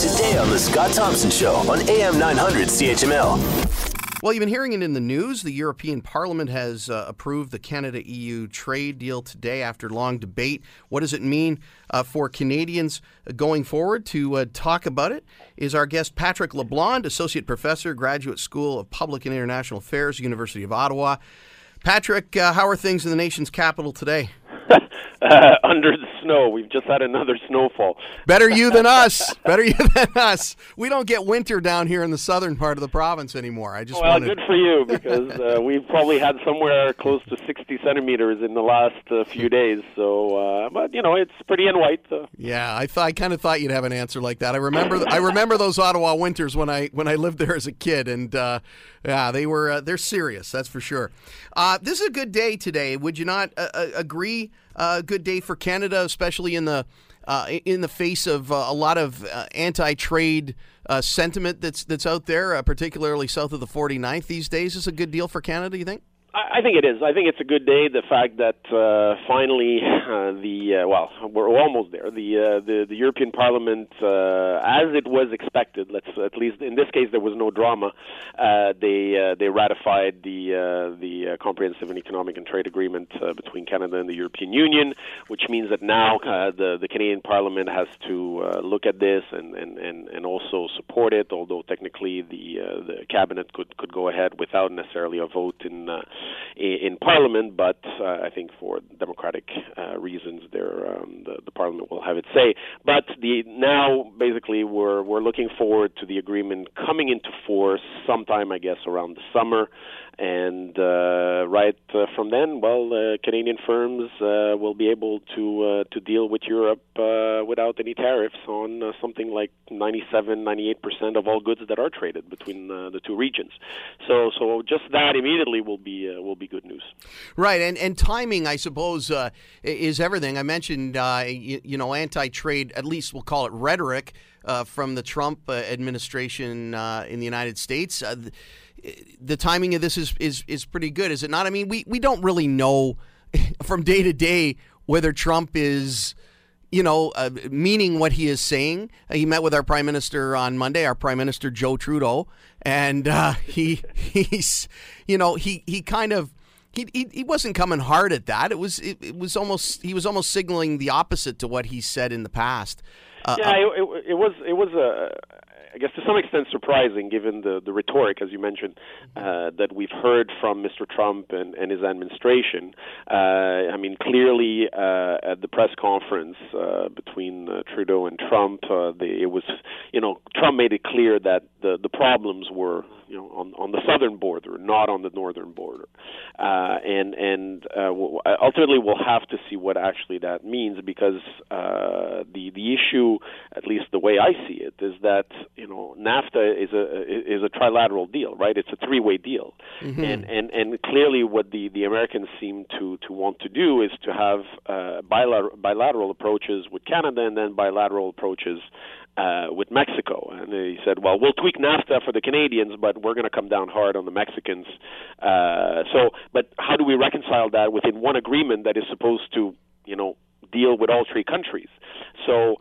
Today on The Scott Thompson Show on AM 900 CHML. Well, you've been hearing it in the news. The European Parliament has uh, approved the Canada EU trade deal today after long debate. What does it mean uh, for Canadians going forward? To uh, talk about it is our guest Patrick LeBlond, Associate Professor, Graduate School of Public and International Affairs, University of Ottawa. Patrick, uh, how are things in the nation's capital today? uh, under the snow. We've just had another snowfall. Better you than us. Better you than us. We don't get winter down here in the southern part of the province anymore. I just well, wanted... good for you because uh, we've probably had somewhere close to 60 centimeters in the last uh, few days. So, uh, but you know, it's pretty and white. So. Yeah, I thought I kind of thought you'd have an answer like that. I remember I remember those Ottawa winters when I when I lived there as a kid, and uh, yeah, they were uh, they're serious. That's for sure. Uh, this is a good day today. Would you not agree? Uh, good day for Canada, especially in the uh, in the face of uh, a lot of uh, anti-trade uh, sentiment that's that's out there, uh, particularly south of the 49th these days. Is a good deal for Canada, you think? I think it is. I think it's a good day. The fact that uh, finally uh, the uh, well, we're almost there. The uh, the, the European Parliament, uh, as it was expected, let's at least in this case there was no drama. Uh, they they ratified the the comprehensive and economic and trade agreement between Canada and the European Union, which means that now the the Canadian Parliament has to look at this and, and, and, and also support it. Although technically the the cabinet could could go ahead without necessarily a vote in. Uh, in Parliament, but uh, I think for democratic uh, reasons, there um, the, the Parliament will have its say. But the now basically we're we're looking forward to the agreement coming into force sometime, I guess, around the summer. And uh, right uh, from then, well, uh, Canadian firms uh, will be able to uh, to deal with Europe uh, without any tariffs on uh, something like 97, 98 percent of all goods that are traded between uh, the two regions. So, so just that immediately will be uh, will be good news. Right, and and timing, I suppose, uh, is everything. I mentioned, uh, you, you, know, anti-trade. At least we'll call it rhetoric uh, from the Trump uh, administration uh, in the United States. The, the, timing of this is, is is pretty good, is it not? I mean, we we don't really know from day to day whether Trump is you know, uh, meaning what he is saying. Uh, he met with our prime minister on Monday, our prime minister Joe Trudeau, and uh, he he's, you know, he he kind of. He, he, he wasn't coming hard at that. It was it, it was almost he was almost signaling the opposite to what he said in the past. Uh, yeah, uh, it, it, it was it was a I guess to some extent surprising, given the the rhetoric, as you mentioned, uh, that we've heard from Mr. Trump and, and his administration. Uh, I mean, clearly uh, at the press conference uh, between uh, Trudeau and Trump, uh, the, it was, you know, Trump made it clear that the the problems were, you know, on on the southern border, not on the northern border, uh, and and uh, ultimately we'll have to see what actually that means because uh, the the issue, at least the way I see it, is that you know, NAFTA is a is a trilateral deal, right? It's a three-way deal, mm-hmm. and and and clearly, what the the Americans seem to to want to do is to have uh, bilateral bilateral approaches with Canada and then bilateral approaches uh, with Mexico. And he said, well, we'll tweak NAFTA for the Canadians, but we're going to come down hard on the Mexicans. Uh, so, but how do we reconcile that within one agreement that is supposed to, you know, deal with all three countries. So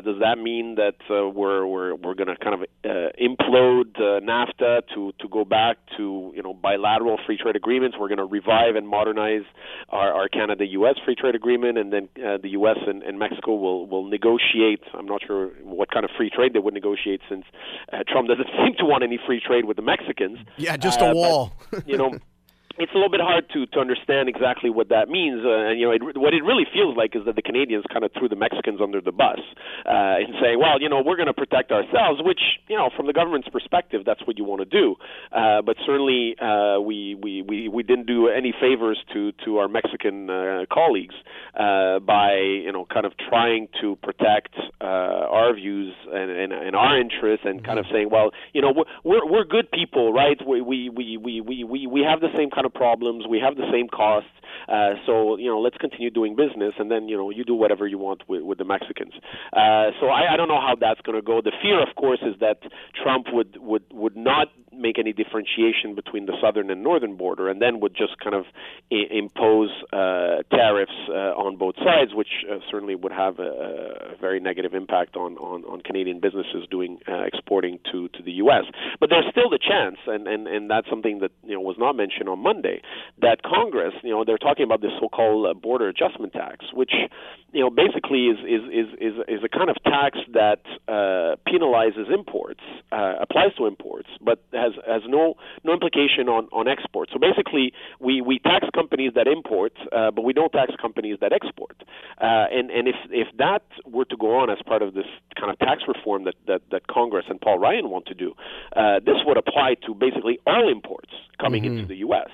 uh, does that mean that uh, we're we're we're going to kind of uh, implode uh, NAFTA to to go back to you know bilateral free trade agreements? We're going to revive and modernize our, our Canada-U.S. free trade agreement, and then uh, the U.S. And, and Mexico will will negotiate. I'm not sure what kind of free trade they would negotiate since uh, Trump doesn't seem to want any free trade with the Mexicans. Yeah, just a wall. But, you know it's a little bit hard to, to understand exactly what that means. Uh, and you know, it, what it really feels like is that the Canadians kind of threw the Mexicans under the bus uh, and say, well, you know, we're going to protect ourselves, which you know, from the government's perspective, that's what you want to do. Uh, but certainly, uh, we, we we we didn't do any favors to to our Mexican uh, colleagues uh, by you know, kind of trying to protect uh, our views and, and, and our interests, and kind of saying, well, you know, we're we're good people, right? We we we we we, we have the same kind of problems. We have the same costs. Uh, so you know, let's continue doing business, and then you know, you do whatever you want with, with the Mexicans. Uh, so I, I don't know how that's going to go. The fear, of course, is that Trump would would would not make any differentiation between the southern and northern border, and then would just kind of I- impose uh, tariffs uh, on both sides, which uh, certainly would have a, a, very negative impact on, on, on Canadian businesses doing uh, exporting to, to the U.S. But there's still the chance, and, and, and that's something that you know was not mentioned on Monday, that Congress, you know, they're talking about this so-called uh, border adjustment tax, which you know basically is is is is, is a kind of tax that uh, penalizes imports, uh, applies to imports, but has has no no implication on on exports. So basically, we we tax companies that import, uh, but we don't tax companies that export. Uh, and and if if that were to go on as part of this kind of tax reform that that, that Congress and Paul Ryan want to do, uh, this would apply to basically all imports coming mm-hmm. into the U.S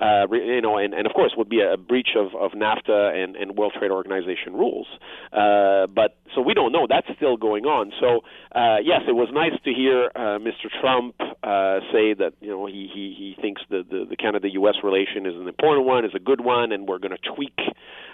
uh, you know, and, and of course would be a breach of, of NAFTA and, and World Trade Organization rules. Uh, but so we don't know. That's still going on. So uh, yes, it was nice to hear uh, Mr. Trump uh, say that you know he he, he thinks the, the the Canada-U.S. relation is an important one, is a good one, and we're going to tweak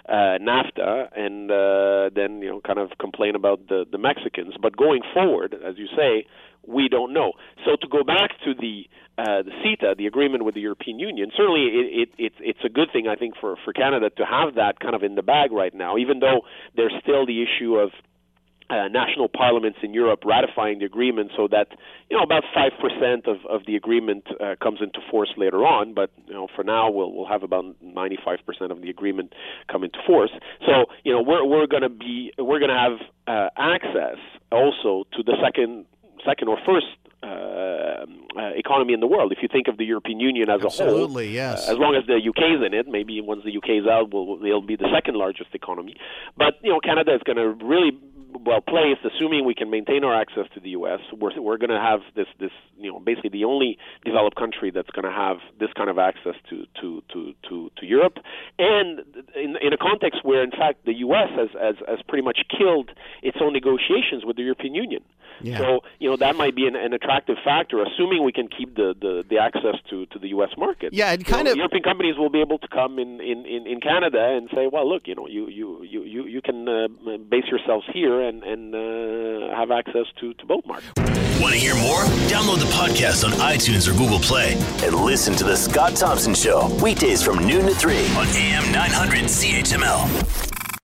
uh, NAFTA, and uh, then you know kind of complain about the the Mexicans. But going forward, as you say, we don't know. So to go back to the uh, the CETA, the agreement with the European Union, certainly it, it, it, it's a good thing, I think, for, for Canada to have that kind of in the bag right now, even though there's still the issue of uh, national parliaments in Europe ratifying the agreement so that you know about five percent of, of the agreement uh, comes into force later on. But you know for now we'll we'll have about ninety five percent of the agreement come into force. So you know we're we're going to be we're going to have uh, access also to the second second or first uh, uh, economy in the world. If you think of the European Union as Absolutely, a whole, Absolutely, yes. Uh, as long as the UK is in it, maybe once the UK is out, will they'll be the second largest economy. But you know, Canada is going to really well placed, assuming we can maintain our access to the U.S. We're we're going to have this this you know basically the only developed country that's going to have this kind of access to to to to, to Europe, and in in a context where in fact the U.S. has has has pretty much killed its own negotiations with the European Union. Yeah. So you know that might be an, an attractive factor, assuming we can keep the, the, the access to, to the U.S. market. Yeah, it kind you know, of European companies will be able to come in, in, in, in Canada and say, well, look, you know, you you you you, you can uh, base yourselves here and and uh, have access to, to both markets. Want to hear more? Download the podcast on iTunes or Google Play and listen to the Scott Thompson Show weekdays from noon to three on AM 900 CHML.